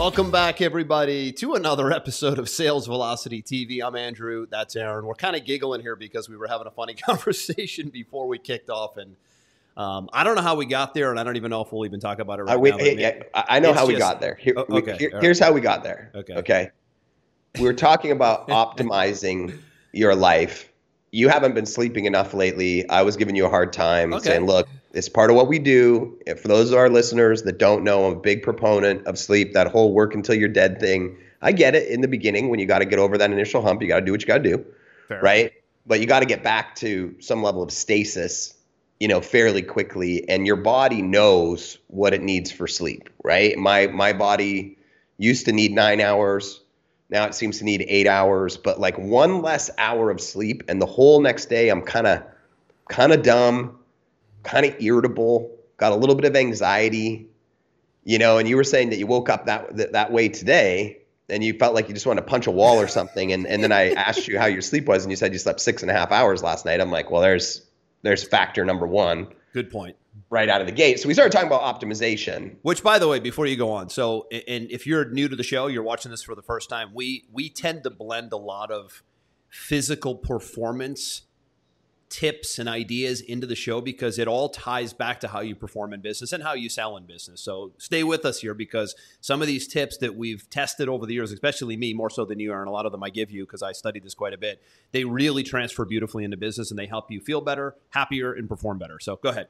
Welcome back, everybody, to another episode of Sales Velocity TV. I'm Andrew. That's Aaron. We're kind of giggling here because we were having a funny conversation before we kicked off, and um, I don't know how we got there, and I don't even know if we'll even talk about it right Uh, we, now. hey, maybe- I I know how we just- got there. Here, Oh, we- here- right. here's how we got there. Okay. Okay. We were talking about optimizing your life. You haven't been sleeping enough lately. I was giving you a hard time Okay. saying, look, it's part of what we do. For those of our listeners that don't know, I'm a big proponent of sleep, that whole work until you're dead thing. I get it in the beginning when you got to get over that initial hump. You got to do what you got to do Fair. right? But you got to get back to some level of stasis, you know, fairly quickly, and your body knows what it needs for sleep, right? My my body used to need nine hours, now it seems to need eight hours, but like one less hour of sleep, and the whole next day I'm kind of kind of dumb, kind of irritable, got a little bit of anxiety, you know. And you were saying that you woke up that that, that way today and you felt like you just wanted to punch a wall or something. And and then I asked you how your sleep was, and you said you slept six and a half hours last night. I'm like, well, there's there's factor number one Good point. right out of the gate. So we started talking about optimization. Which, by the way, before you go on, so and if you're new to the show, you're watching this for the first time. We we tend to blend a lot of physical performance tips and ideas into the show because it all ties back to how you perform in business and how you sell in business. So stay with us here because some of these tips that we've tested over the years, especially me more so than you are, and a lot of them I give you because I studied this quite a bit, they really transfer beautifully into business and they help you feel better, happier, and perform better. So go ahead.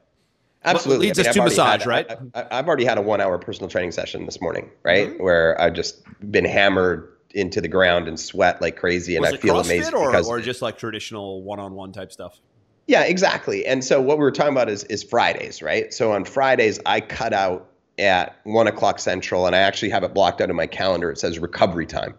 Absolutely. leads I mean, us to I've massage, had- right? I, I've already had a one hour personal training session this morning, right? Mm-hmm. Where I've just been hammered into the ground and sweat like crazy, and Was I it feel CrossFit amazing or, because or just like traditional one-on-one type stuff? Yeah, exactly. And so what we were talking about is is Fridays, right? So on Fridays, I cut out at one o'clock central, and I actually have it blocked out in my calendar. It says recovery time,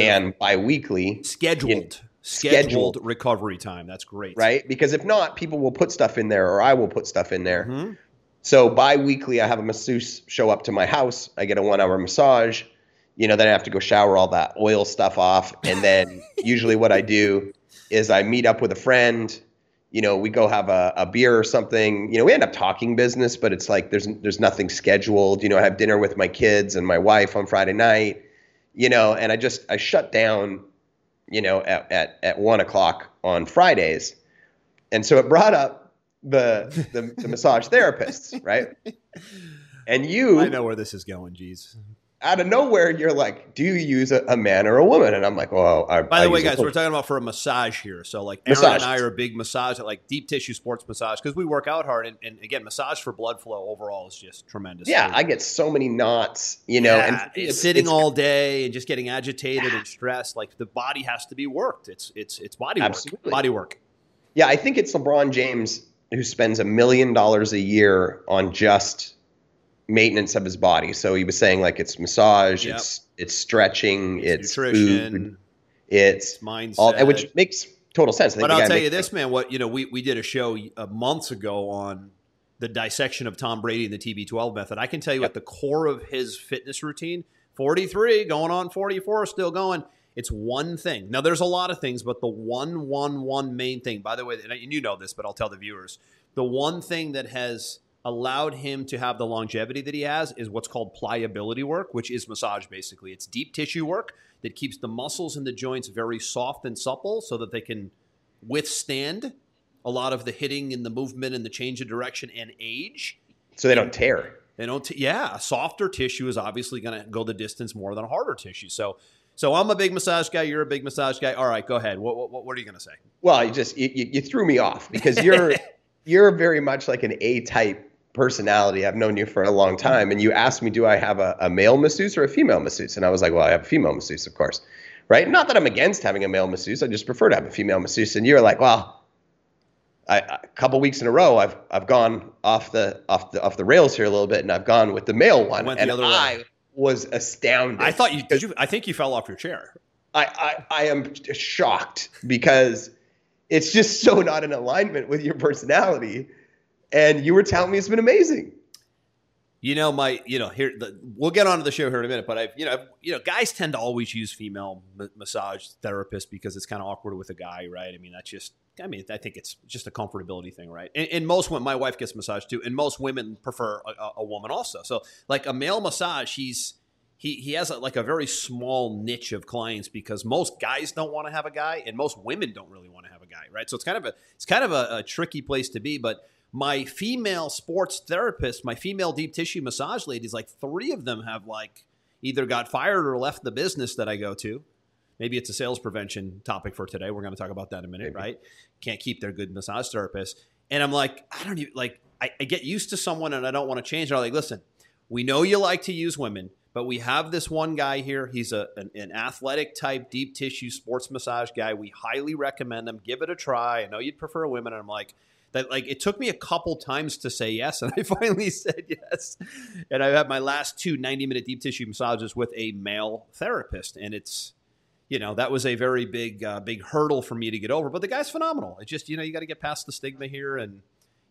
and biweekly, scheduled, scheduled. scheduled recovery time. That's great. right? Because if not, people will put stuff in there, or I will put stuff in there. Mhm. So bi-weekly, I have a masseuse show up to my house. I get a one-hour massage. You know, then I have to go shower all that oil stuff off, and then usually what I do is I meet up with a friend. You know, we go have a, a beer or something. You know, we end up talking business, but it's like there's there's nothing scheduled. You know, I have dinner with my kids and my wife on Friday night. You know, and I just I shut down. You know, at at, at one o'clock on Fridays, and so it brought up the the, the massage therapists, right? And you, I know where this is going. Jeez. Out of nowhere, you're like, "Do you use a, a man or a woman?" And I'm like, "Well, I, By I the way, use a guys, we're talking about for a massage here. So, like Aaron and I are a big massage, like deep tissue sports massage, because we work out hard. And, and again, massage for blood flow overall is just tremendous. yeah, I get so many knots, you know, Yeah, and it's sitting it's- all day and just getting agitated and stressed. Like the body has to be worked. It's it's it's body work. Absolutely. Body work. Yeah, I think it's LeBron James who spends a million dollars a year on just maintenance of his body. So he was saying like it's massage, Yep. it's it's stretching, it's, nutrition, food, it's mindset. all, which makes total sense. I think But I'll tell you this, man. What you know, we we did a show uh, months ago on the dissection of Tom Brady and the TB12 method. I can tell you at the core of his fitness routine, 43 going on 44, still going. It's one thing. Now there's a lot of things, but the one one one main thing. By the way, and you know this, but I'll tell the viewers, the one thing that has allowed him to have the longevity that he has is what's called pliability work, which is massage basically. It's deep tissue work that keeps the muscles in the joints very soft and supple so that they can withstand a lot of the hitting and the movement and the change of direction and age. so they don't tear. They don't. T- yeah, a softer tissue is obviously going to go the distance more than a harder tissue. So, so I'm a big massage guy. You're a big massage guy. All right, go ahead. What what, what are you going to say? Well, you just you, you threw me off because you're you're very much like an A type personality. I've known you for a long time, and you asked me, do I have a, a male masseuse or a female masseuse? And I was like, well, I have a female masseuse, of course, right? Not that I'm against having a male masseuse. I just prefer to have a female masseuse. And you're like, well, I, a couple weeks in a row, I've I've gone off the off the off the rails here a little bit, and I've gone with the male one, Went the and other way. I was astounded. I thought you did. You, I think you fell off your chair. I, I, I am shocked because it's just so not in alignment with your personality. And you were telling me it's been amazing. You know, my, you know, here, the, we'll get onto the show here in a minute, but I, you know, you know, guys tend to always use female m- massage therapists because it's kind of awkward with a guy, right? I mean, that's just, I mean, I think it's just a comfortability thing, right? And, and most women, my wife gets massage too, and most women prefer a, a woman also. So, like a male massage, he's, he, he has a, like a very small niche of clients because most guys don't want to have a guy and most women don't really want to have a guy, right? So it's kind of a it's kind of a, a tricky place to be. But my female sports therapist, my female deep tissue massage ladies, like three of them have like either got fired or left the business that I go to. Maybe it's a sales prevention topic for today. We're going to talk about that in a minute, Maybe. right? Can't keep their good massage therapist. And I'm like, I don't even like. I, I get used to someone and I don't want to change. I'm like, listen, we know you like to use women but we have this one guy here. He's a, an, an, athletic type, deep tissue sports massage guy. We highly recommend him. Give it a try. I know you'd prefer a women. And I'm like, that like it took me a couple times to say yes, and I finally said yes. And I had my last two 90 minute deep tissue massages with a male therapist, and it's you know that was a very big uh, big hurdle for me to get over. But the guy's phenomenal. It's just you know you got to get past the stigma here and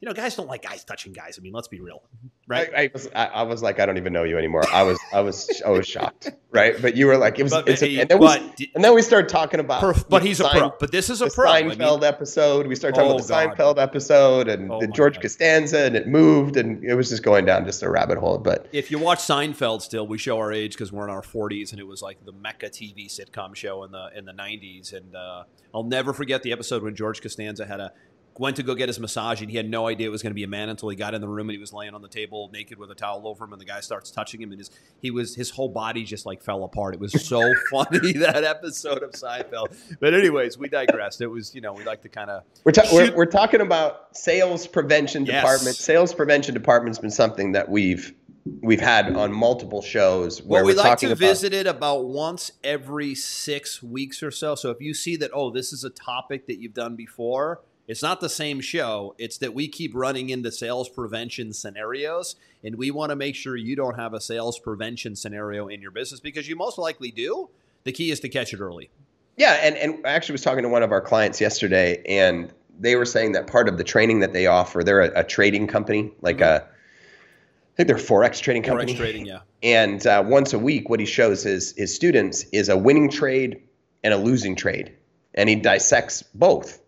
you know, guys don't like guys touching guys. I mean, let's be real, right? I, I was, I, was like, I don't even know you anymore. I was, I was, I was shocked, right? But you were like, it was, but, it's a, and, then but, we, and then we started talking about, perf, but he's a pro. But this is a pro. Seinfeld I mean, episode. We started talking oh, about the God. Seinfeld episode and oh, the George God. Costanza, and it moved, and it was just going down just a rabbit hole. But if you watch Seinfeld, still, we show our age because we're in our 40s, and it was like the Mecca TV sitcom show in the in the 90s, and uh, I'll never forget the episode when George Costanza had a went to go get his massage and he had no idea it was going to be a man until he got in the room and he was laying on the table naked with a towel over him and the guy starts touching him and his he was his whole body just like fell apart. It was so funny that episode of Seinfeld. But anyways, we digressed. It was you know we like to kind of we're, ta- we're, we're talking about sales prevention yes. department. Sales prevention department's been something that we've we've had on multiple shows where well, we like to about- visit it about once every six weeks or so. So if you see that, oh, this is a topic that you've done before, it's not the same show. It's that we keep running into sales prevention scenarios, and we want to make sure you don't have a sales prevention scenario in your business because you most likely do. The key is to catch it early. Yeah, and, and I actually was talking to one of our clients yesterday, and they were saying that part of the training that they offer, they're a, a trading company, like mm-hmm. a, I think they're forex trading company. Forex trading, yeah. And uh, once a week, what he shows his his students is a winning trade and a losing trade, and he dissects both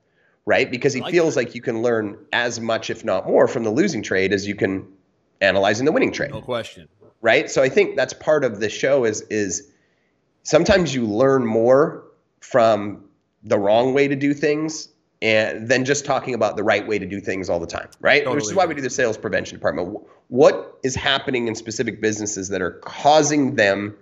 right? Because he like feels that. like you can learn as much, if not more, from the losing trade as you can analyzing the winning trade. No question. Right. So I think that's part of the show is is sometimes you learn more from the wrong way to do things and than just talking about the right way to do things all the time, right? Totally. Which is why we do the sales prevention department. What is happening in specific businesses that are causing them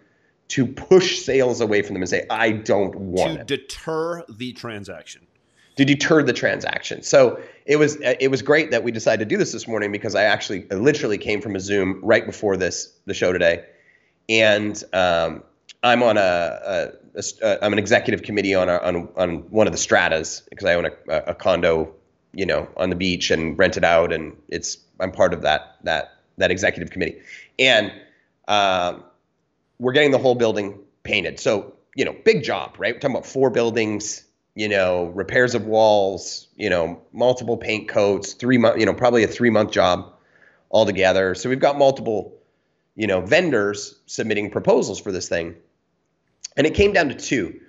to push sales away from them and say, I don't want to it. deter the transaction to deter the transaction. So it was it was great that we decided to do this this morning because I actually I literally came from a Zoom right before this the show today, and um, I'm on a, a I'm an executive committee on a, on on one of the stratas because I own a, a condo, you know, on the beach and rent it out, and it's I'm part of that that that executive committee, and um, we're getting the whole building painted. So you know, big job, right? We're talking about four buildings you know, repairs of walls, you know, multiple paint coats, three month, you know, probably a three month job altogether. So we've got multiple, you know, vendors submitting proposals for this thing. And it came down to two.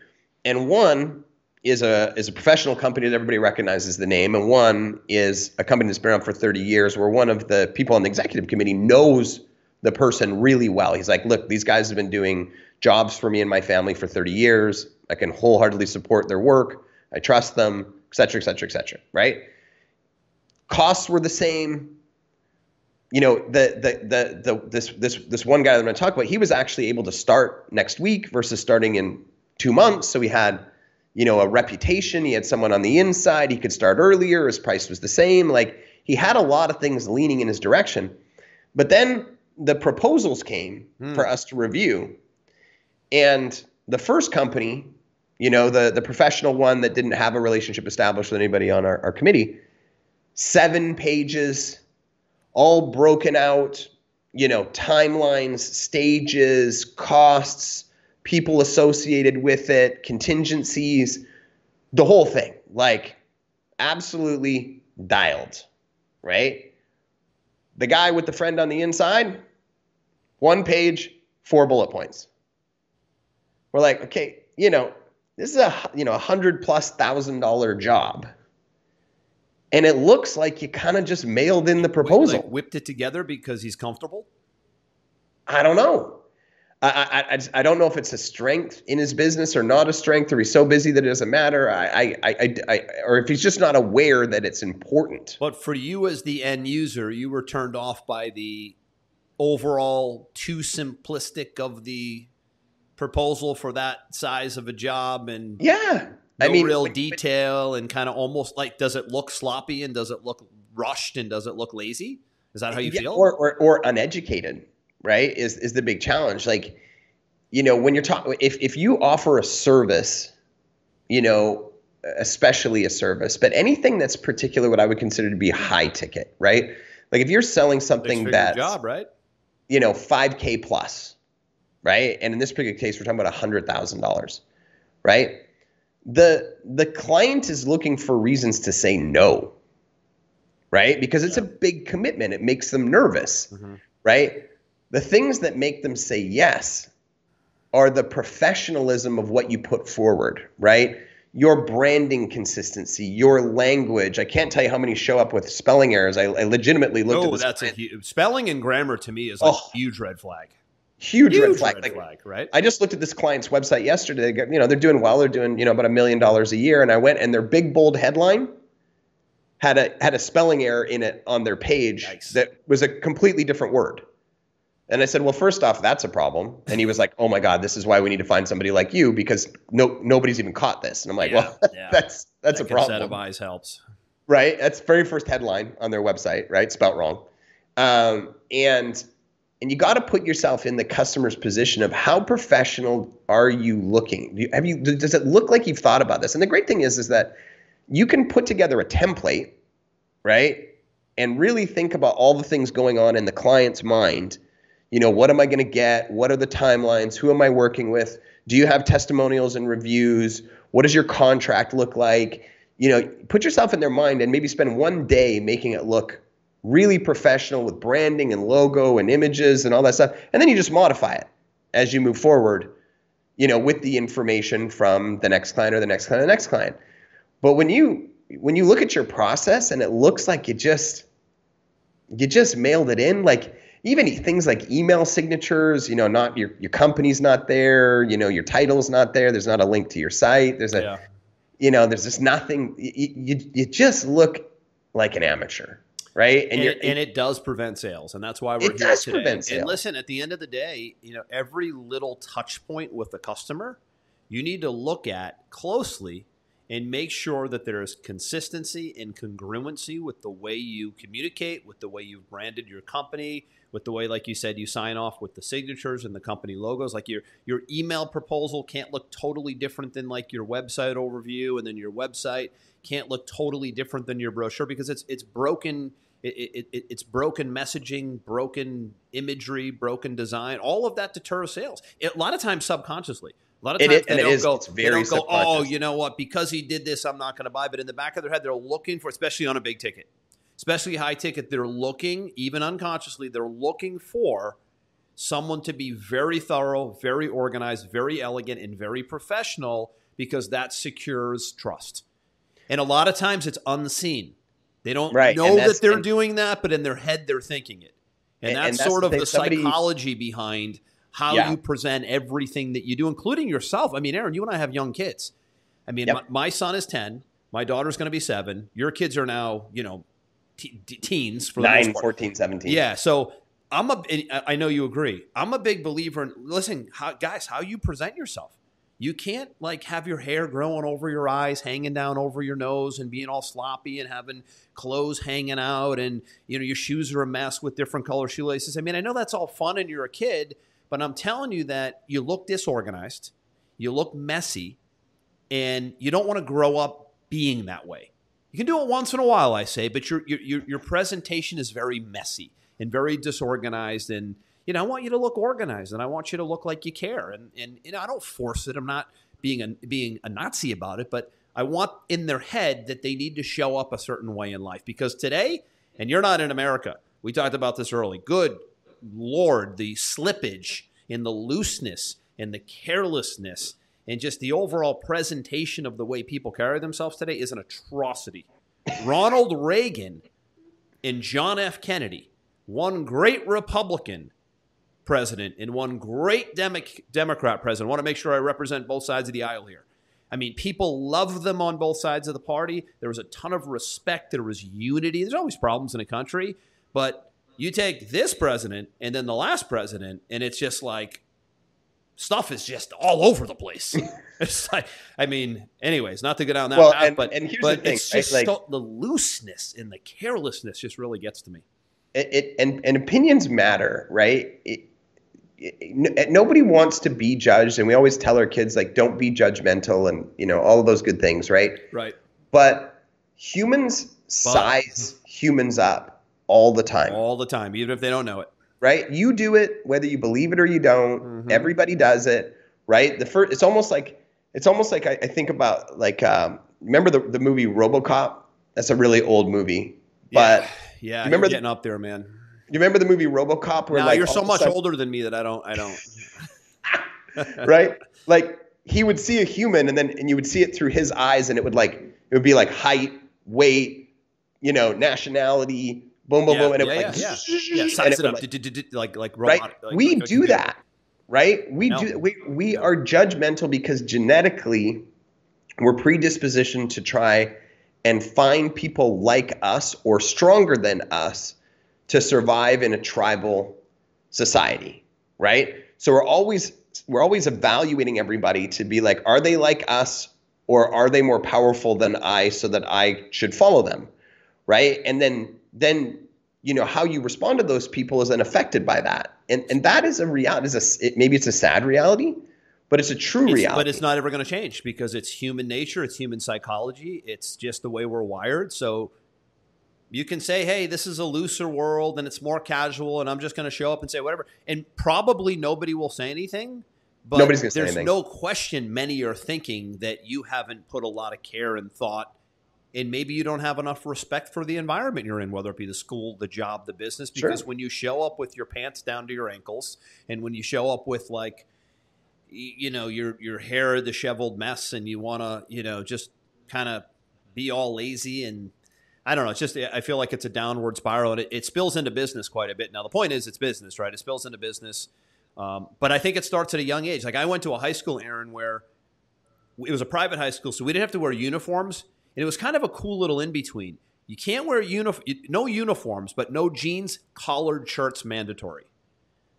And one is a is a professional company that everybody recognizes the name, and one is a company that's been around for 30 years, where one of the people on the executive committee knows the person really well. He's like, look, these guys have been doing jobs for me and my family for 30 years. I can wholeheartedly support their work. I trust them, et cetera, et cetera, et cetera. Right? Costs were the same. You know, the the the the this this this one guy that I'm going to talk about, he was actually able to start next week versus starting in two months. So he had, you know, a reputation. He had someone on the inside. He could start earlier. His price was the same. Like he had a lot of things leaning in his direction. But then the proposals came hmm. for us to review. And the first company you know, the the professional one that didn't have a relationship established with anybody on our, our committee, seven pages, all broken out, you know, timelines, stages, costs, people associated with it, contingencies, the whole thing. Like, absolutely dialed, right? The guy with the friend on the inside, one page, four bullet points. We're like, okay, you know, this is a you know a hundred plus thousand dollar job, and it looks like you kind of just mailed in the proposal, like whipped it together because he's comfortable. I don't know. I, I, I, don't know if it's a strength in his business or not a strength, or he's so busy that it doesn't matter. I, I, I, I, or if he's just not aware that it's important. But for you as the end user, you were turned off by the overall too simplistic of the proposal for that size of a job and yeah, no I mean, real but, detail and kind of almost like does it look sloppy and does it look rushed and does it look lazy? Is that how you yeah, feel? Or, or, or uneducated? right is is the big challenge like you know when you're talking if if you offer a service you know especially a service but anything that's particular what i would consider to be high ticket right like if you're selling something that's a job right you know 5k plus right and in this particular case we're talking about $100000 right the the client is looking for reasons to say no right because it's yeah. a big commitment it makes them nervous mm-hmm. right the things that make them say yes are the professionalism of what you put forward, right? Your branding consistency, your language. I can't tell you how many show up with spelling errors. I, I legitimately looked oh, at that's a huge, spelling and grammar to me is like oh, huge red flag. Huge, huge red flag. Red like, flag, right? I just looked at this client's website yesterday. You know, they're doing well. They're doing you know about a million dollars a year, and I went and their big bold headline had a had a spelling error in it on their page nice. that was a completely different word. And I said, well, first off, that's a problem. And he was like, oh my God, this is why we need to find somebody like you because no nobody's even caught this. And I'm like, yeah, well, yeah. that's that's that a problem. Set of eyes helps. Right. That's very first headline on their website, right? Spelt wrong. Um, and and you got to put yourself in the customer's position of how professional are you looking? Do you, have you does it look like you've thought about this? And the great thing is is that you can put together a template, right? And really think about all the things going on in the client's mind you know, what am I going to get? What are the timelines? Who am I working with? Do you have testimonials and reviews? What does your contract look like? You know, put yourself in their mind and maybe spend one day making it look really professional with branding and logo and images and all that stuff. And then you just modify it as you move forward, you know, with the information from the next client or the next client or the next client. But when you when you look at your process and it looks like you just you just mailed it in, like even things like email signatures, you know, not your your company's not there, you know, your title's not there. There's not a link to your site. There's a, yeah. you know, there's just nothing. You, you, you just look like an amateur, right? And, and, and, it does prevent sales, and that's why we're here. it here does today. Prevent sales. And listen, at the end of the day, you know, every little touch point with the customer, you need to look at closely and make sure that there is consistency and congruency with the way you communicate, with the way you've branded your company, with the way, like you said, you sign off with the signatures and the company logos. Like your your email proposal can't look totally different than like your website overview, and then your website can't look totally different than your brochure because it's it's broken. It, it, it's broken messaging, broken imagery, broken design. All of that deters sales. It, a lot of times, subconsciously. A lot of times they, don't go, they don't go, oh, you know what? Because he did this, I'm not going to buy. But in the back of their head, they're looking for, especially on a big ticket, especially high ticket, they're looking, even unconsciously, they're looking for someone to be very thorough, very organized, very elegant, and very professional because that secures trust. And a lot of times it's unseen. They don't right. know that they're and, doing that, but in their head they're thinking it. And, and that's, and that's sort of the, the psychology behind how yeah. you present everything that you do, including yourself. I mean, Aaron, you and I have young kids. I mean, yep. my, my son is 10. My daughter's going to be seven. Your kids are now, you know, teens for 9 14 17 yeah so i'm a i know you agree i'm a big believer in listen how, guys how you present yourself you can't like have your hair growing over your eyes hanging down over your nose and being all sloppy and having clothes hanging out and you know your shoes are a mess with different color shoelaces i mean i know that's all fun and you're a kid but i'm telling you that you look disorganized you look messy and you don't want to grow up being that way you can do it once in a while, I say, but your your your presentation is very messy. and very disorganized and you know, I want you to look organized and I want you to look like you care. And and you know, I don't force it. I'm not being a being a Nazi about it, but I want in their head that they need to show up a certain way in life because today, and you're not in America. We talked about this early. Good Lord, the slippage in the looseness and the carelessness and just the overall presentation of the way people carry themselves today is an atrocity. Ronald Reagan and John F. Kennedy, one great Republican president and one great Demo- Democrat president. I want to make sure I represent both sides of the aisle here. I mean, people love them on both sides of the party. There was a ton of respect. There was unity. There's always problems in a country, but you take this president and then the last president, and it's just like stuff is just all over the place. it's like, I mean, anyways, not to go down that Well, path, and- but, and here's but the thing, it's right? just Like- so- the looseness and the carelessness just really gets to me. it, it and, and opinions matter, right? It, nobody wants to be judged, and we always tell our kids like, don't be judgmental, and you know all of those good things, right? Right. But humans size humans up all the time, All the time, even if they don't know it. right? You do it whether you believe it or you don't. Mhm. Everybody does it, right? The first, it's almost like it's almost like I, I think about like um, remember the the movie RoboCop? That's a really old movie, but. yeah, yeah remember you're the- getting up there, man. You remember the movie RoboCop? Where Now like you're so much sudden- older than me that I don't. I don't. right? Like he would see a human and then and you would see it through his eyes and it would like it would be like height, weight, you know, nationality, boom, boom, Yeah, boom, and it yeah, would yeah, like, yeah. and size it would up, like- d- d- d- like like right? like- we like do that, right? We No. do we we are judgmental because genetically we're predispositioned to try and find people like us or stronger than us to survive in a tribal society, right? So we're always we're always evaluating everybody to be like, are they like us or are they more powerful than I so that I should follow them, right? And then then you know how you respond to those people is then affected by that, and and that is a reality. Is a it, maybe it's a sad reality, but it's a true It's- reality. But it's not ever going to change because it's human nature, it's human psychology, it's just the way we're wired. So you can say, hey, this is a looser world and it's more casual, and I'm just going to show up and say whatever. And probably nobody will say anything. But Nobody's gonna say there's anything. no question many are thinking that you haven't put a lot of care and thought, and maybe you don't have enough respect for the environment you're in, whether it be the school, the job, the business. Sure. Because when you show up with your pants down to your ankles, and when you show up with like you know your your hair a disheveled mess and you want to you know just kind of be all lazy and I don't know. It's just I feel like it's a downward spiral, and it, it spills into business quite a bit. Now the point is, it's business, right? It spills into business, um, but I think it starts at a young age. Like I went to a high school, Aaron, where it was a private high school, so we didn't have to wear uniforms, and it was kind of a cool little in between. You can't wear uniform, no uniforms, but no jeans, collared shirts mandatory.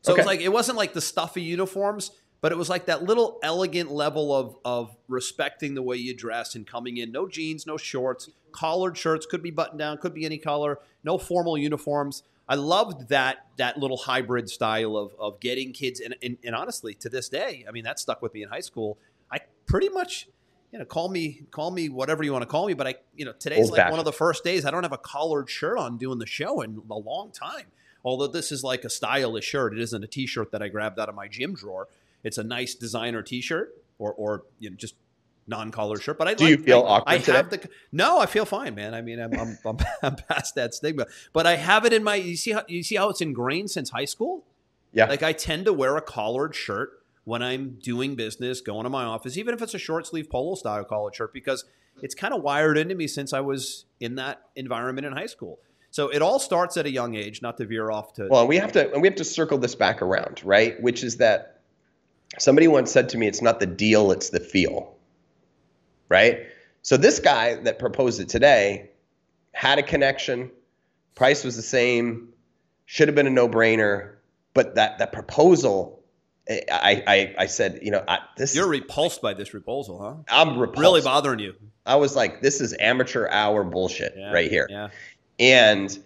So it was like it wasn't like the stuffy uniforms, but it was like that little elegant level of of respecting the way you dress and coming in. No jeans, no shorts, collared shirts, could be buttoned down, could be any color, no formal uniforms. I loved that that little hybrid style of of getting kids and, and, and honestly to this day, I mean that stuck with me in high school. I pretty much you know, call me call me whatever you want to call me, but I you know, today's Old like one of the first days I don't have a collared shirt on doing the show in a long time. Although this is like a stylish shirt, it isn't a t-shirt that I grabbed out of my gym drawer. It's a nice designer t-shirt or or you know just non-collar shirt. But I Do you feel I, awkward I have the no. I feel fine, man. I mean, I'm I'm, I'm I'm past that stigma, but I have it in my. You see how you see how it's ingrained since high school. yeah. Like I tend to wear a collared shirt when I'm doing business, going to my office, even if it's a short sleeve polo style collared shirt, because it's kind of wired into me since I was in that environment in high school. So it all starts at a young age, not to veer off to. Well, we have to and we have to circle this back around, right? Which is that somebody once said to me, "It's not the deal, it's the feel." Right. So this guy that proposed it today had a connection. Price was the same. Should have been a no-brainer. But that that proposal, eh, I I, I said, you know, I, this You're repulsed by this proposal, huh? I'm repulsed. Really bothering you? I was like, this is amateur hour bullshit Yeah, right here Yeah. and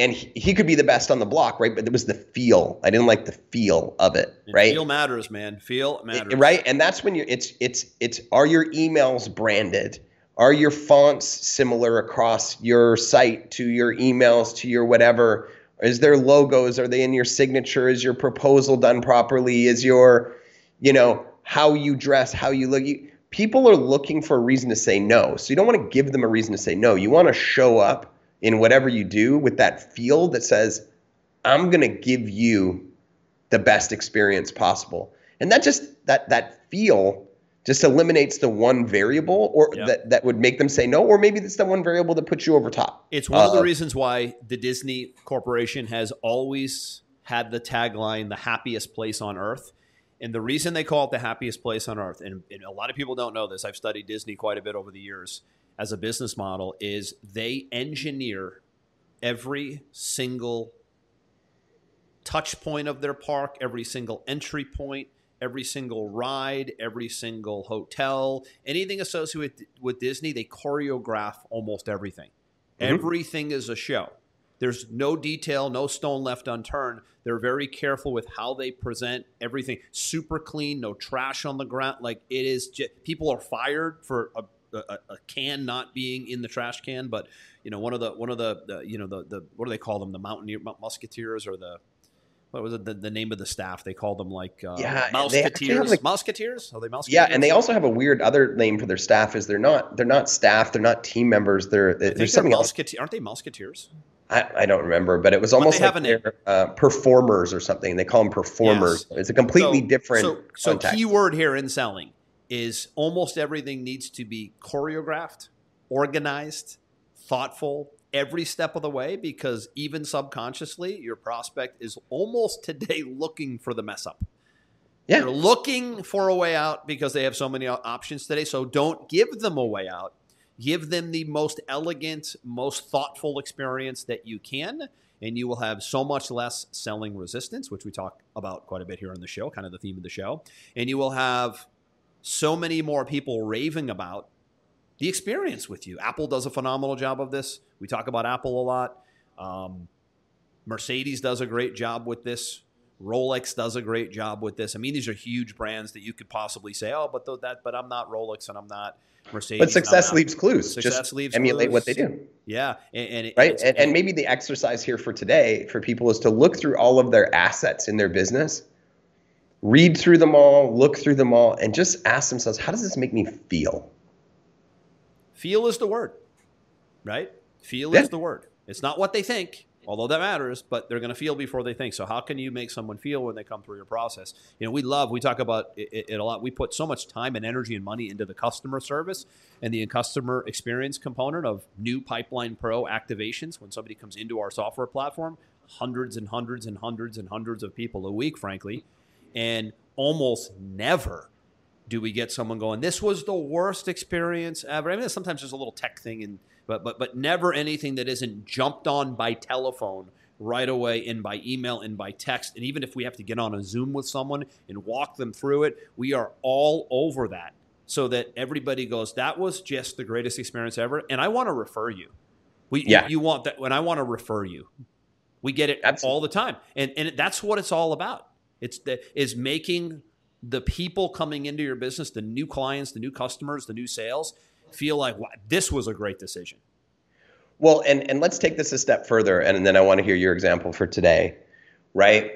and he, he could be the best on the block, right? But it was the feel. I didn't like the feel of it, right? Feel matters, man. Feel matters. right, and that's when you it's it's it's are your emails branded? Are your fonts similar across your site to your emails to your whatever? Is there logos? Are they in your signature? Is your proposal done properly? Is your, you know, how you dress, how you look? You, people are looking for a reason to say no. So you don't want to give them a reason to say no. You want to show up in whatever you do with that feel that says, I'm going to give you the best experience possible. And that just that that feel just eliminates the one variable or yep. that, that would make them say no or maybe it's the one variable that puts you over top it's one uh, of the reasons why the disney corporation has always had the tagline the happiest place on earth and the reason they call it the happiest place on earth and, and a lot of people don't know this i've studied disney quite a bit over the years as a business model is they engineer every single touch point of their park every single entry point every single ride, every single hotel, anything associated with, with Disney, they choreograph almost everything. Mm-hmm. Everything is a show. There's no detail, no stone left unturned. They're very careful with how they present everything. Super clean, no trash on the ground. Like it is, just, people are fired for a, a, a, can not being in the trash can. But you know, one of the one of the, the you know the the what do they call them? The mountaineer musketeers or the what was it? The, the name of the staff they called them like uh, yeah musketeers like, musketeers? Are they musketeers yeah and they also have a weird other name for their staff is they're not they're not staff they're not team members they're there's something else. aren't they musketeers? I, I don't remember but it was almost like they're, uh, performers or something they call them performers. Yes. it's a completely so, different so, so key word here in selling is almost everything needs to be choreographed organized thoughtful every step of the way because even subconsciously, your prospect is almost today looking for the mess up. Yeah. They're looking for a way out because they have so many options today. So don't give them a way out. Give them the most elegant, most thoughtful experience that you can, and you will have so much less selling resistance, which we talk about quite a bit here on the show, kind of the theme of the show. And you will have so many more people raving about the experience with you. Apple does a phenomenal job of this. We talk about Apple a lot. Um, Mercedes does a great job with this. Rolex does a great job with this. I mean, these are huge brands that you could possibly say, "Oh, but that, but I'm not Rolex and I'm not Mercedes." But success leaves clues. Success Just leaves emulate clues. what they do. Yeah, and, and it, right, and, and maybe the exercise here for today for people is to look through all of their assets in their business, read through them all, look through them all, and just ask themselves, "How does this make me feel?" Feel is the word, right? Feel yeah. is the word. It's not what they think, although that matters, but they're going to feel before they think. So how can you make someone feel when they come through your process? You know, we love, we talk about it, it, a lot. We put so much time and energy and money into the customer service and the customer experience component of new Pipeline Pro activations. When somebody comes into our software platform, hundreds and hundreds and hundreds and hundreds of people a week, frankly, and almost never do we get someone going this was the worst experience ever. I mean sometimes there's a little tech thing and but but but never anything that isn't jumped on by telephone right away and by email and by text. And even if we have to get on a zoom with someone and walk them through it we are all over that. So that everybody goes that was just the greatest experience ever. And i want to refer you. We yeah. you, you want that when i want to refer you. We get it Absolutely. all the time. And and that's what it's all about it's the is making the people coming into your business, the new clients, the new customers, the new sales, feel like wow, this was a great decision. Well, and and let's take this a step further, and then I want to hear your example for today, right?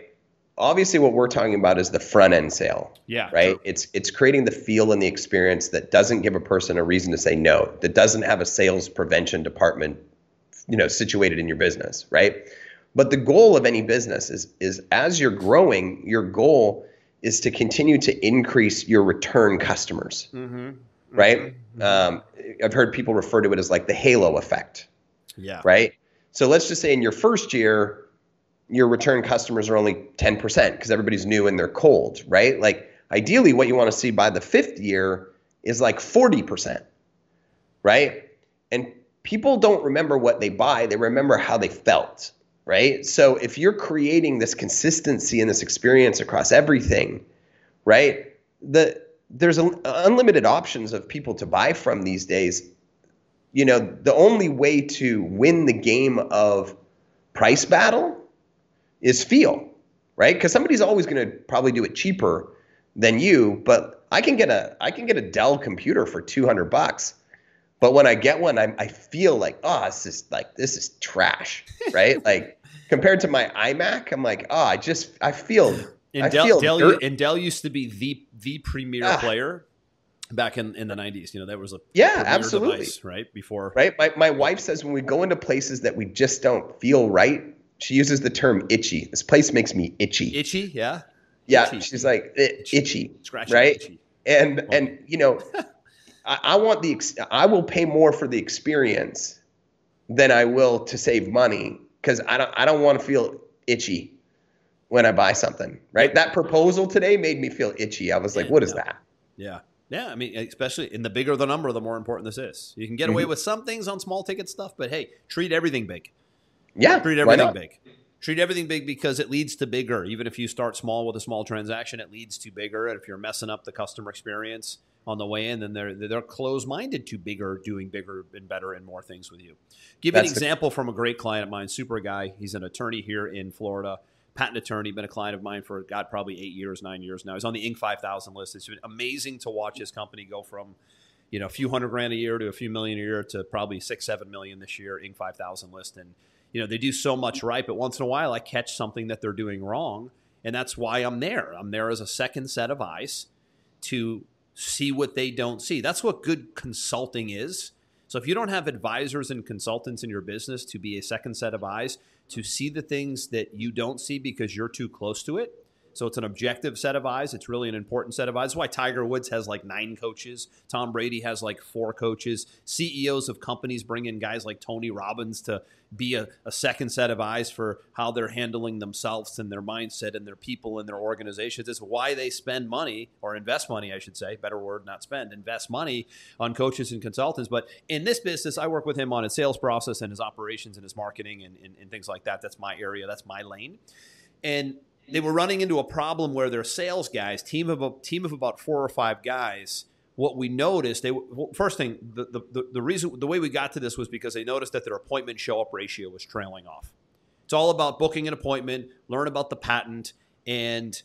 Obviously, what we're talking about is the front end sale. Yeah. Right. True. It's it's creating the feel and the experience that doesn't give a person a reason to say no. That doesn't have a sales prevention department, you know, situated in your business, right? But the goal of any business is is as you're growing, your goal is to continue to increase your return customers. Mm-hmm. Right? Mm-hmm. Um, I've heard people refer to it as like the halo effect. Yeah. Right? So let's just say in your first year, your return customers are only 10% because everybody's new and they're cold, right? Like ideally, what you want to see by the fifth year is like 40%, right? And people don't remember what they buy, they remember how they felt right? So if you're creating this consistency and this experience across everything, right? The there's a, unlimited options of people to buy from these days. You know, the only way to win the game of price battle is feel, right? Because somebody's always going to probably do it cheaper than you, but I can get a I can get a Dell computer for 200 bucks But when I get one, I'm, I feel like, oh, this is like this is trash, right? like compared to my iMac, I'm like, oh, I just I feel. And I Dell, feel Dell, dirt. and Dell used to be the the premier Ah. player back in, in the 90s. You know, that was a Yeah, absolutely. device, right? Before right? My, my wife says when we go into places that we just don't feel right, she uses the term itchy. This place makes me itchy. itchy, yeah. yeah, itchy. she's like "Eh, itchy, Scratchy, right? itchy. And and you know, I, I want the ex- I will pay more for the experience than I will to save money because I don't I don't want to feel itchy when I buy something. Right? That proposal today made me feel itchy. I was like, Yeah, what is yeah. that? Yeah. Yeah, I mean, especially in the bigger the number, the more important this is. You can get away Mhm. with some things on small ticket stuff, but hey, treat everything big. Yeah, Treat everything big. Treat everything big because it leads to bigger. Even if you start small with a small transaction, it leads to bigger. And if you're messing up the customer experience on the way in, then they're they're closed minded to bigger, doing bigger and better and more things with you. Give you an That's the- example from a great client of mine, super guy. He's an attorney here in Florida, patent attorney, been a client of mine for God probably eight years, nine years now. He's on the Inc. 5000 list. It's been amazing to watch his company go from you know a few hundred grand a year to a few million a year to probably six seven million this year Inc. 5000 list and you know they do so much right but once in a while i catch something that they're doing wrong and that's why i'm there i'm there as a second set of eyes to see what they don't see. That's what good consulting is. So if you don't have advisors and consultants in your business to be a second set of eyes to see the things that you don't see because you're too close to it so it's an objective set of eyes. It's really an important set of eyes. That's why Tiger Woods has like nine coaches. Tom Brady has like four coaches. CEOs of companies bring in guys like Tony Robbins to be a, a second set of eyes for how they're handling themselves and their mindset and their people and their organizations. It's why they spend money or invest money, I should say. Better word, not spend. Invest money on coaches and consultants. But in this business, I work with him on his sales process and his operations and his marketing and, and, and things like that. That's my area. That's my lane. And they were running into a problem where their sales guys, team of a team of about four or five guys, what we noticed, they well, first thing, the, the, the, reason the way we got to this was because they noticed that their appointment show up ratio was trailing off. It's all about booking an appointment, learn about the patent, and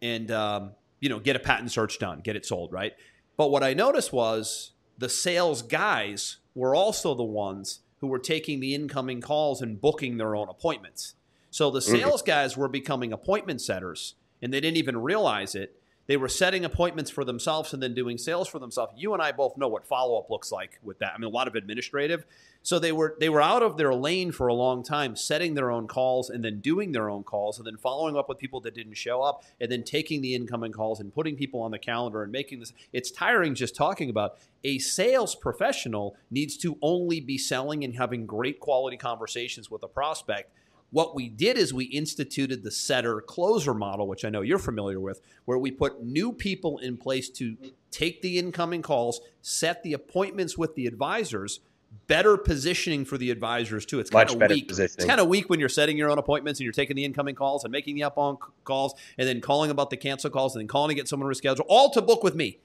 and um, you know get a patent search done, get it sold, right? But what I noticed was the sales guys were also the ones who were taking the incoming calls and booking their own appointments. So the mm. sales guys were becoming appointment setters, and they didn't even realize it. They were setting appointments for themselves and then doing sales for themselves. You and I both know what follow up looks like with that. I mean, a lot of administrative. So they were they were out of their lane for a long time, setting their own calls and then doing their own calls and then following up with people that didn't show up and then taking the incoming calls and putting people on the calendar and making this. It's tiring just talking about. A sales professional needs to only be selling and having great quality conversations with a prospect what we did is we instituted the setter closer model, which I know you're familiar with, where we put new people in place to take the incoming calls, set the appointments with the advisors, better positioning for the advisors too. It's kind of better weak. It's kind of weak when you're setting your own appointments and you're taking the incoming calls and making the up on calls and then calling about the cancel calls and then calling to get someone to reschedule, all to book with me.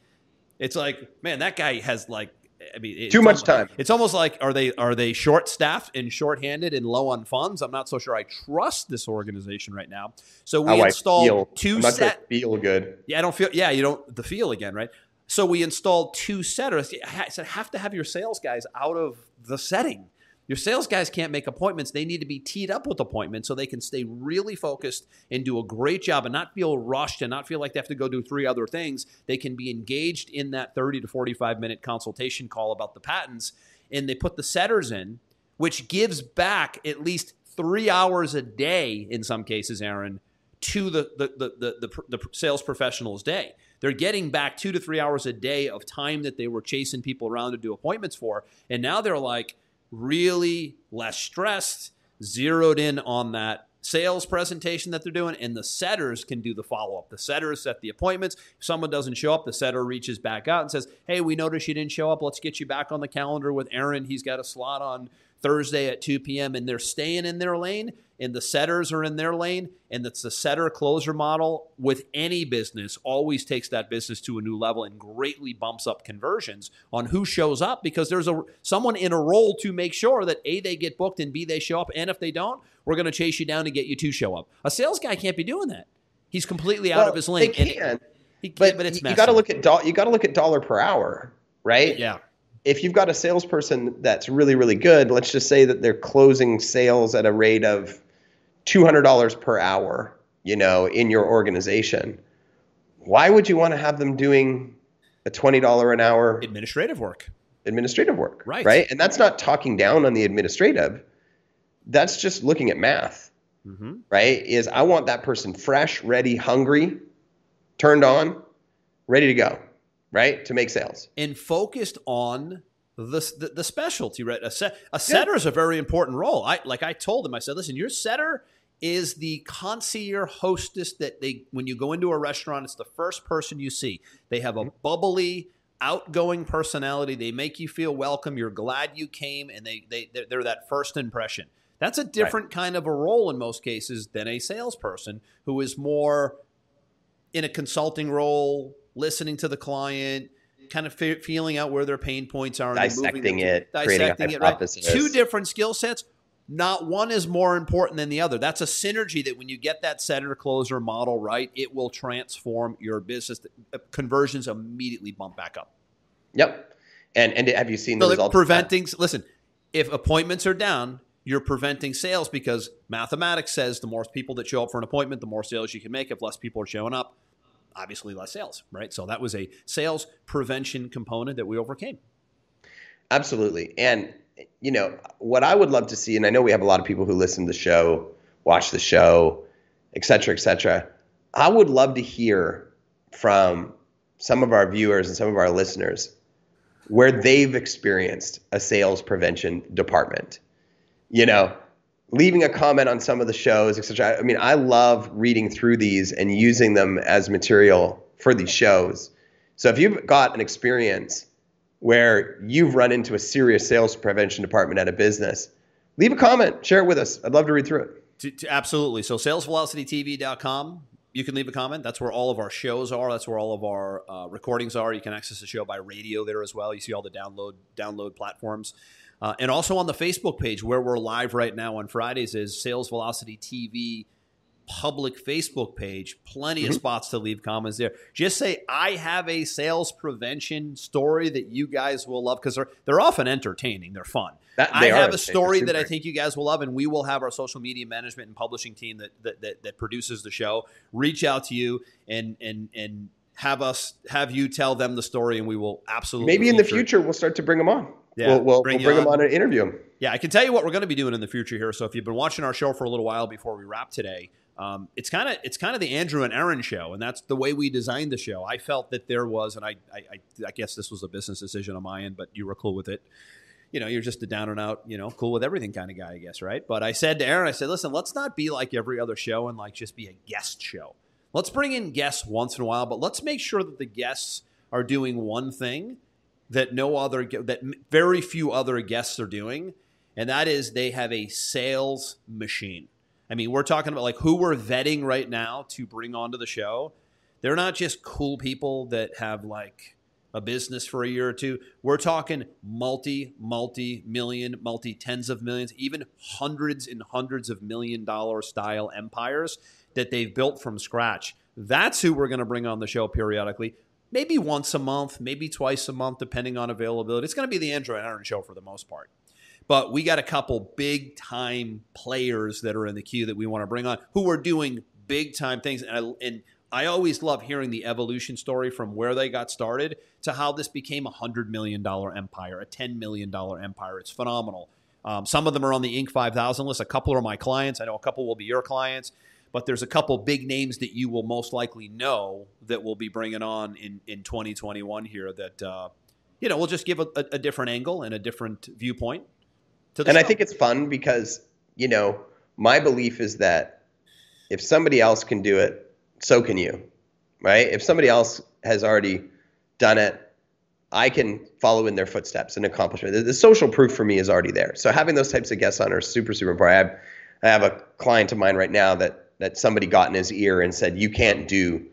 It's like, man, that guy has like, I mean, it's Too much almost- time. It's almost like are they are they short staffed and short handed and low on funds? I'm not so sure. I trust this organization right now. So we How installed two I'm not set. feel good. Yeah, I don't feel. Yeah, you don't the feel again, right? So we installed two setters. I said have to have your sales guys out of the setting. Your sales guys can't make appointments. They need to be teed up with appointments so they can stay really focused and do a great job and not feel rushed and not feel like they have to go do three other things. They can be engaged in that 30 to 45 minute consultation call about the patents. And they put the setters in, which gives back at least three hours a day in some cases, Aaron, to the the, the, the, the, the sales professional's day. They're getting back two to three hours a day of time that they were chasing people around to do appointments for. And now they're like really less stressed, zeroed in on that sales presentation that they're doing, and the setters can do the follow up. The setters set the appointments. If someone doesn't show up, the setter reaches back out and says, Hey, we noticed you didn't show up. Let's get you back on the calendar with Aaron. He's got a slot on Thursday at 2 p.m. and they're staying in their lane and the setters are in their lane and it's the setter closer model with any business always takes that business to a new level and greatly bumps up conversions on who shows up because there's a someone in a role to make sure that a they get booked and b they show up and if they don't we're going to chase you down to get you to show up. A sales guy can't be doing that. He's completely out Well, of his lane They And can, he, but, but it's you, got to look at do- you got to look at dollar per hour, right? yeah. If you've got a salesperson that's really, really good, let's just say that they're closing sales at a rate of $200 per hour, you know, in your organization, why would you want to have them doing a $20 an hour administrative work? Administrative work. Right. Right. And that's not talking down on the administrative. That's just looking at math. Mm-hmm. Right. Is I want that person fresh, ready, hungry, turned on, ready to go right? To make sales. And focused on the, the, specialty, right? A, set, a setter yeah. is a very important role. I like I told him, I said, listen, your setter is the concierge hostess that they when you go into a restaurant, it's the first person you see. They have a mm-hmm. bubbly, outgoing personality. They make you feel welcome. You're glad you came, and they they they're, they're that first impression. That's a different right. kind of a role in most cases than a salesperson who is more in a consulting role, listening to the client, kind of feeling out where their pain points are, dissecting it, dissecting it. Right, two different skill sets. Not one is more important than the other. That's a synergy that when you get that setter closer model right, it will transform your business. Uh, conversions immediately bump back up. Yep. And and have you seen the so results? Preventing. Listen, if appointments are down, you're preventing sales because mathematics says the more people that show up for an appointment, the more sales you can make. If less people are showing up, obviously less sales, right? So that was a sales prevention component that we overcame. Absolutely. And, you know, what I would love to see, and I know we have a lot of people who listen to the show, watch the show, et cetera, et cetera. I would love to hear from some of our viewers and some of our listeners where they've experienced a sales prevention department. You know, leaving a comment on some of the shows, etc. I mean, I love reading through these and using them as material for these shows. So if you've got an experience where you've run into a serious sales prevention department at a business, leave a comment, share it with us. I'd love to read through it. To, to, absolutely. So salesvelocitytv.com. You can leave a comment. That's where all of our shows are. That's where all of our uh, recordings are. You can access the show by radio there as well. You see all the download download platforms. Uh, and also on the Facebook page where we're live right now on Fridays is Sales Velocity TV public Facebook page. Plenty mm-hmm. of spots to leave comments there. Just say, I have a sales prevention story that you guys will love because they're, they're often entertaining. They're fun. That, I have a story that I think you guys will love, and we will have our social media management and publishing team that, that, that, that produces the show reach out to you and, and, and have us have you tell them the story, and we will absolutely. Maybe in the future, we'll start to bring them on. Yeah, we'll, we'll bring, we'll bring them on and interview them. Yeah, I can tell you what we're going to be doing in the future here. So if you've been watching our show for a little while before we wrap today, um, it's kind of it's kind of the Andrew and Aaron show, and that's the way we designed the show. I felt that there was, and I, I I guess this was a business decision on my end, but you were cool with it. You know, you're just a down and out, you know, cool with everything kind of guy, I guess, right? But I said to Aaron, I said, listen, let's not be like every other show and like just be a guest show. Let's bring in guests once in a while, but let's make sure that the guests are doing one thing that no other that very few other guests are doing, and that is they have a sales machine. I mean, we're talking about like who we're vetting right now to bring onto the show. They're not just cool people that have like a business for a year or two. We're talking multi, multi million, multi tens of millions, even hundreds and hundreds of million dollar style empires that they've built from scratch. That's who we're going to bring on the show periodically maybe once a month, maybe twice a month, depending on availability. It's going to be the Andrew and Aaron show for the most part. But we got a couple big time players that are in the queue that we want to bring on who are doing big time things. And I, and I always love hearing the evolution story from where they got started to how this became a $100 million empire, a $10 million empire. It's phenomenal. Um, some of them are on the Inc. 5000 list. A couple are my clients. I know a couple will be your clients but there's a couple big names that you will most likely know that we'll be bringing on in, in 2021 here that, uh, you know, we'll just give a, a, different angle and a different viewpoint And show. I think it's fun because, you know, my belief is that if somebody else can do it, so can you, right? If somebody else has already done it, I can follow in their footsteps and accomplishment. The, the social proof for me is already there. So having those types of guests on are super, super important. I have, I have a client of mine right now that that somebody got in his ear and said, "You can't do."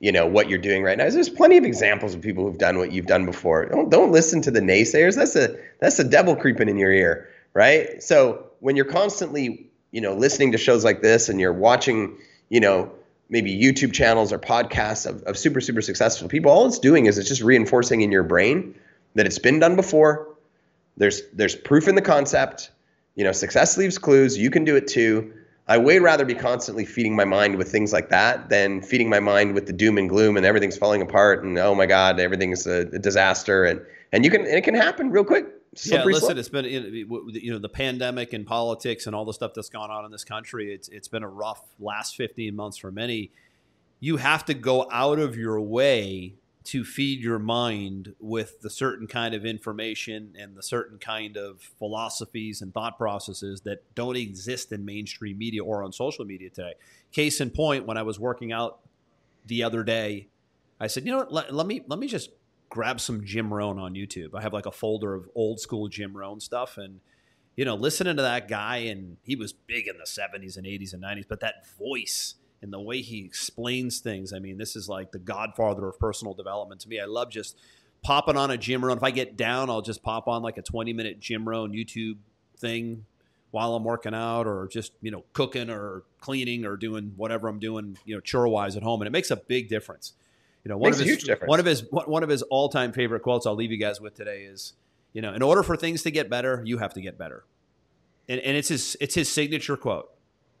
You know what you're doing right now. There's plenty of examples of people who've done what you've done before. Don't don't listen to the naysayers. That's a that's a devil creeping in your ear, right? So when you're constantly, you know, listening to shows like this and you're watching, you know, maybe YouTube channels or podcasts of, of super, super successful people, all it's doing is it's just reinforcing in your brain that it's been done before. There's there's proof in the concept. You know, success leaves clues. You can do it too. I way rather be constantly feeding my mind with things like that than feeding my mind with the doom and gloom and everything's falling apart and oh my god, everything's a, a disaster and and you can and it can happen real quick. Yeah, listen, slope. it's been you know the pandemic and politics and all the stuff that's gone on in this country. It's it's been a rough last 15 months for many. You have to go out of your way to feed your mind with the certain kind of information and the certain kind of philosophies and thought processes that don't exist in mainstream media or on social media today. Case in point, when I was working out the other day, I said, you know what, let, let me let me just grab some Jim Rohn on YouTube. I have like a folder of old school Jim Rohn stuff and you know, listening to that guy and he was big in the 70s and 80s and 90s, but that voice and the way he explains things. I mean, this is like the godfather of personal development to me. I love just popping on a Jim Rohn. If I get down, I'll just pop on like a 20 minute Jim Rohn YouTube thing while I'm working out or just, you know, cooking or cleaning or doing whatever I'm doing, you know, chore wise at home. And it makes a big difference. You know, one makes of his, one of his, one of his all time favorite quotes I'll leave you guys with today is, you know, in order for things to get better, you have to get better. And, and it's his, it's his signature quote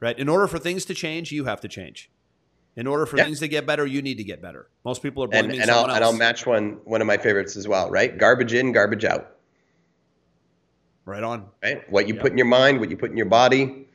right? In order for things to change, you have to change. In order for yeah. things to get better, you need to get better. Most people are blaming and, and someone I'll, else. And I'll match one one of my favorites as well, right? Garbage in, garbage out. Right on. Right. What you put in your mind, what you put in your body,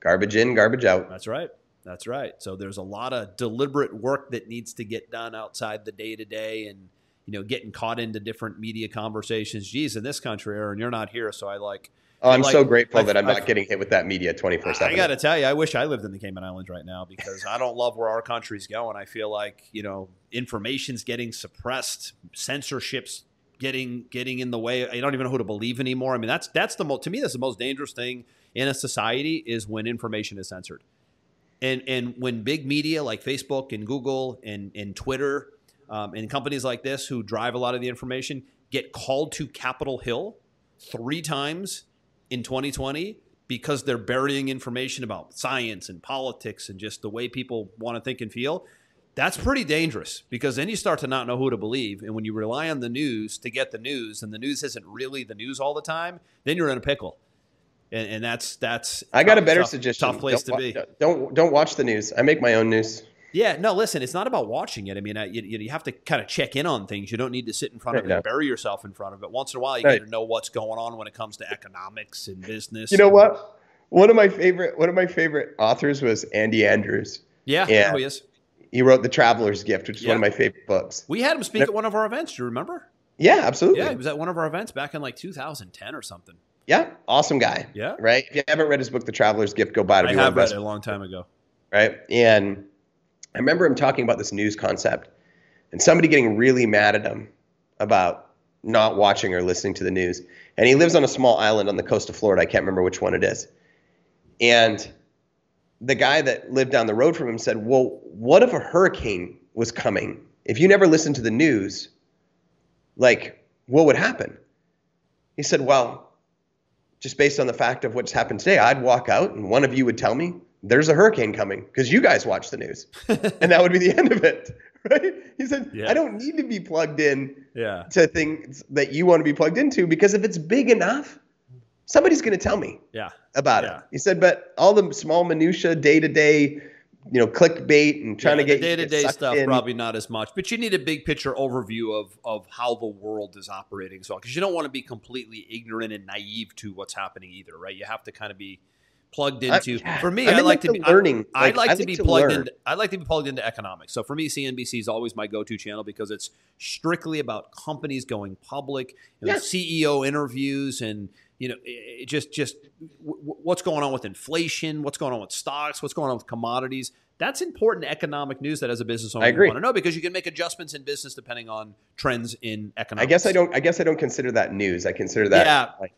garbage in, garbage out. That's right. That's right. So there's a lot of deliberate work that needs to get done outside the day to day, and you know, getting caught into different media conversations. Geez, in this country, Aaron, you're not here, so I like Oh, I'm like, so grateful I've, that I'm not I've, getting hit with that media 24 7. I got to tell you, I wish I lived in the Cayman Islands right now because I don't love where our country's going. I feel like, you know, information's getting suppressed, censorship's getting getting in the way. I don't even know who to believe anymore. I mean, that's that's the most to me that's the most dangerous thing in a society is when information is censored. And and when big media like Facebook and Google and and Twitter um, and companies like this who drive a lot of the information get called to Capitol Hill three times in 2020 because they're burying information about science and politics and just the way people want to think and feel. That's pretty dangerous because then you start to not know who to believe. And when you rely on the news to get the news and the news isn't really the news all the time, then you're in a pickle. And, and that's that's I got tough, a better tough, suggestion. Tough place don't, to be. Don't don't watch the news. I make my own news. Yeah, no, listen, it's not about watching it. I mean, I, you, you have to kind of check in on things. You don't need to sit in front of it and bury yourself in front of it. Once in a while, you right. got to know what's going on when it comes to economics and business. You know what? One of my favorite one of my favorite authors was Andy Andrews. Yeah, yeah, he is. He wrote The Traveler's Gift, which is yeah. one of my favorite books. We had him speak at one of our events. Do you remember? Yeah, absolutely. Yeah, he was at one of our events back in like 2010 or something. Yeah, awesome guy. Yeah, right. If you haven't read his book, The Traveler's Gift, go buy it. I have read it a long time ago. Right, and I remember him talking about this news concept and somebody getting really mad at him about not watching or listening to the news. And he lives on a small island on the coast of Florida. I can't remember which one it is. And the guy that lived down the road from him said, Well, what if a hurricane was coming? If you never listened to the news, like, what would happen? He said, Well, just based on the fact of what's happened today, I'd walk out and one of you would tell me, there's a hurricane coming because you guys watch the news. and that would be the end of it. Right? He said, yeah. I don't need to be plugged in yeah. to things that you want to be plugged into because if it's big enough, somebody's going to tell me yeah. about yeah. it. He said, but all the small minutia, day to day, you know, clickbait and trying yeah, to get day to day stuff in. probably not as much, but you need a big picture overview of of how the world is operating. So because you don't want to be completely ignorant and naive to what's happening either, right? You have to kind of be plugged into. I, for me, I like to be learning. I, like, like, to be to plugged into. I like to be plugged into economics. So for me, CNBC is always my go-to channel because it's strictly about companies going public, you know, CEO interviews, and you know, it just just what's going on with inflation, what's going on with stocks, what's going on with commodities. That's important economic news that as a business owner I agree. you want to know because you can make adjustments in business depending on trends in economics. I guess I don't. I guess I don't consider that news. I consider that yeah. like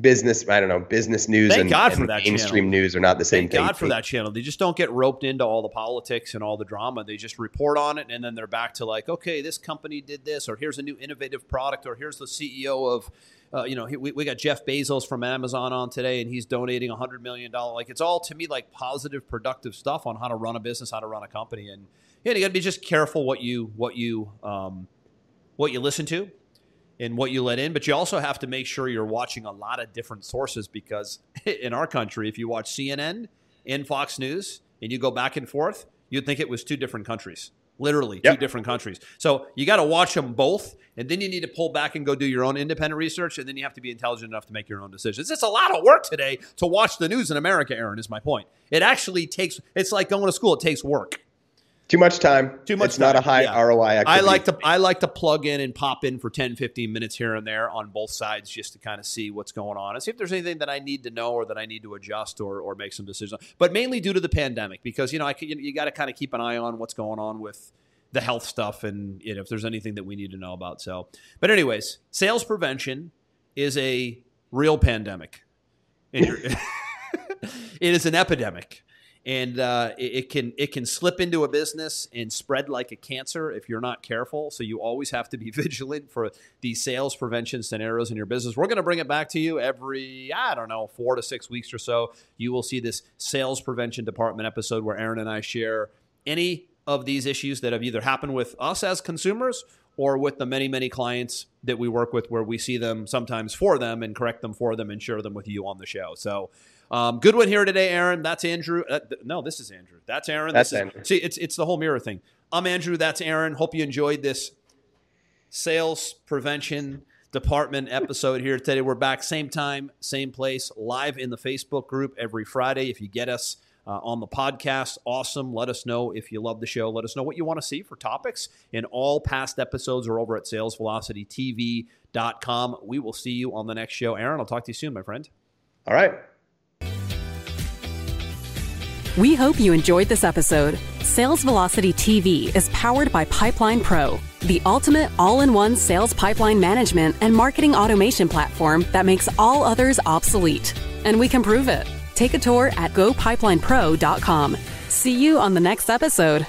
business i don't know business news Thank and, God for and that mainstream channel. news are not the same Thank thing god for that channel they just don't get roped into all the politics and all the drama they just report on it and then they're back to like okay this company did this or here's a new innovative product or here's the ceo of uh, you know we, we got jeff bezos from amazon on today and he's donating a $100 million like it's all to me like positive productive stuff on how to run a business how to run a company. And yeah, you got to be just careful what you what you um, what you listen to and what you let in, but you also have to make sure you're watching a lot of different sources because in our country, if you watch CNN and Fox News and you go back and forth, you'd think it was two different countries. Literally, yep. two different countries. So you got to watch them both, and then you need to pull back and go do your own independent research, and then you have to be intelligent enough to make your own decisions. It's a lot of work today to watch the news in America, Aaron, is my point. It actually takes, it's like going to school, it takes work. Too much time. Too much. It's time. not a high yeah. ROI activity. I like to I like to plug in and pop in for 10, 15 minutes here and there on both sides just to kind of see what's going on and see if there's anything that I need to know or that I need to adjust or, or make some decisions. But mainly due to the pandemic, because you know I you, you got to kind of keep an eye on what's going on with the health stuff and you know, if there's anything that we need to know about. So, but anyways, sales prevention is a real pandemic. it is an epidemic and uh, it, it, can it can slip into a business and spread like a cancer if you're not careful. So you always have to be vigilant for these sales prevention scenarios in your business. We're going to bring it back to you every I don't know four to six weeks or so. You will see this sales prevention department episode where Aaron and I share any of these issues that have either happened with us as consumers or with the many many clients that we work with where we see them sometimes for them and correct them for them and share them with you on the show so um, good one here today, Aaron. That's Andrew. Uh, th- no, this is Andrew. That's Aaron. That's this Andrew. Is, see, it's it's the whole mirror thing. I'm Andrew. That's Aaron. Hope you enjoyed this sales prevention department episode here today. We're back same time, same place, live in the Facebook group every Friday. If you get us uh, on the podcast, awesome. Let us know if you love the show. Let us know what you want to see for topics. And all past episodes are over at salesvelocitytv.com. We will see you on the next show. Aaron, I'll talk to you soon, my friend. All right. We hope you enjoyed this episode. Sales Velocity TV is powered by Pipeline Pro, the ultimate all in one sales pipeline management and marketing automation platform that makes all others obsolete. And we can prove it. Take a tour at gopipelinepro.com. See you on the next episode.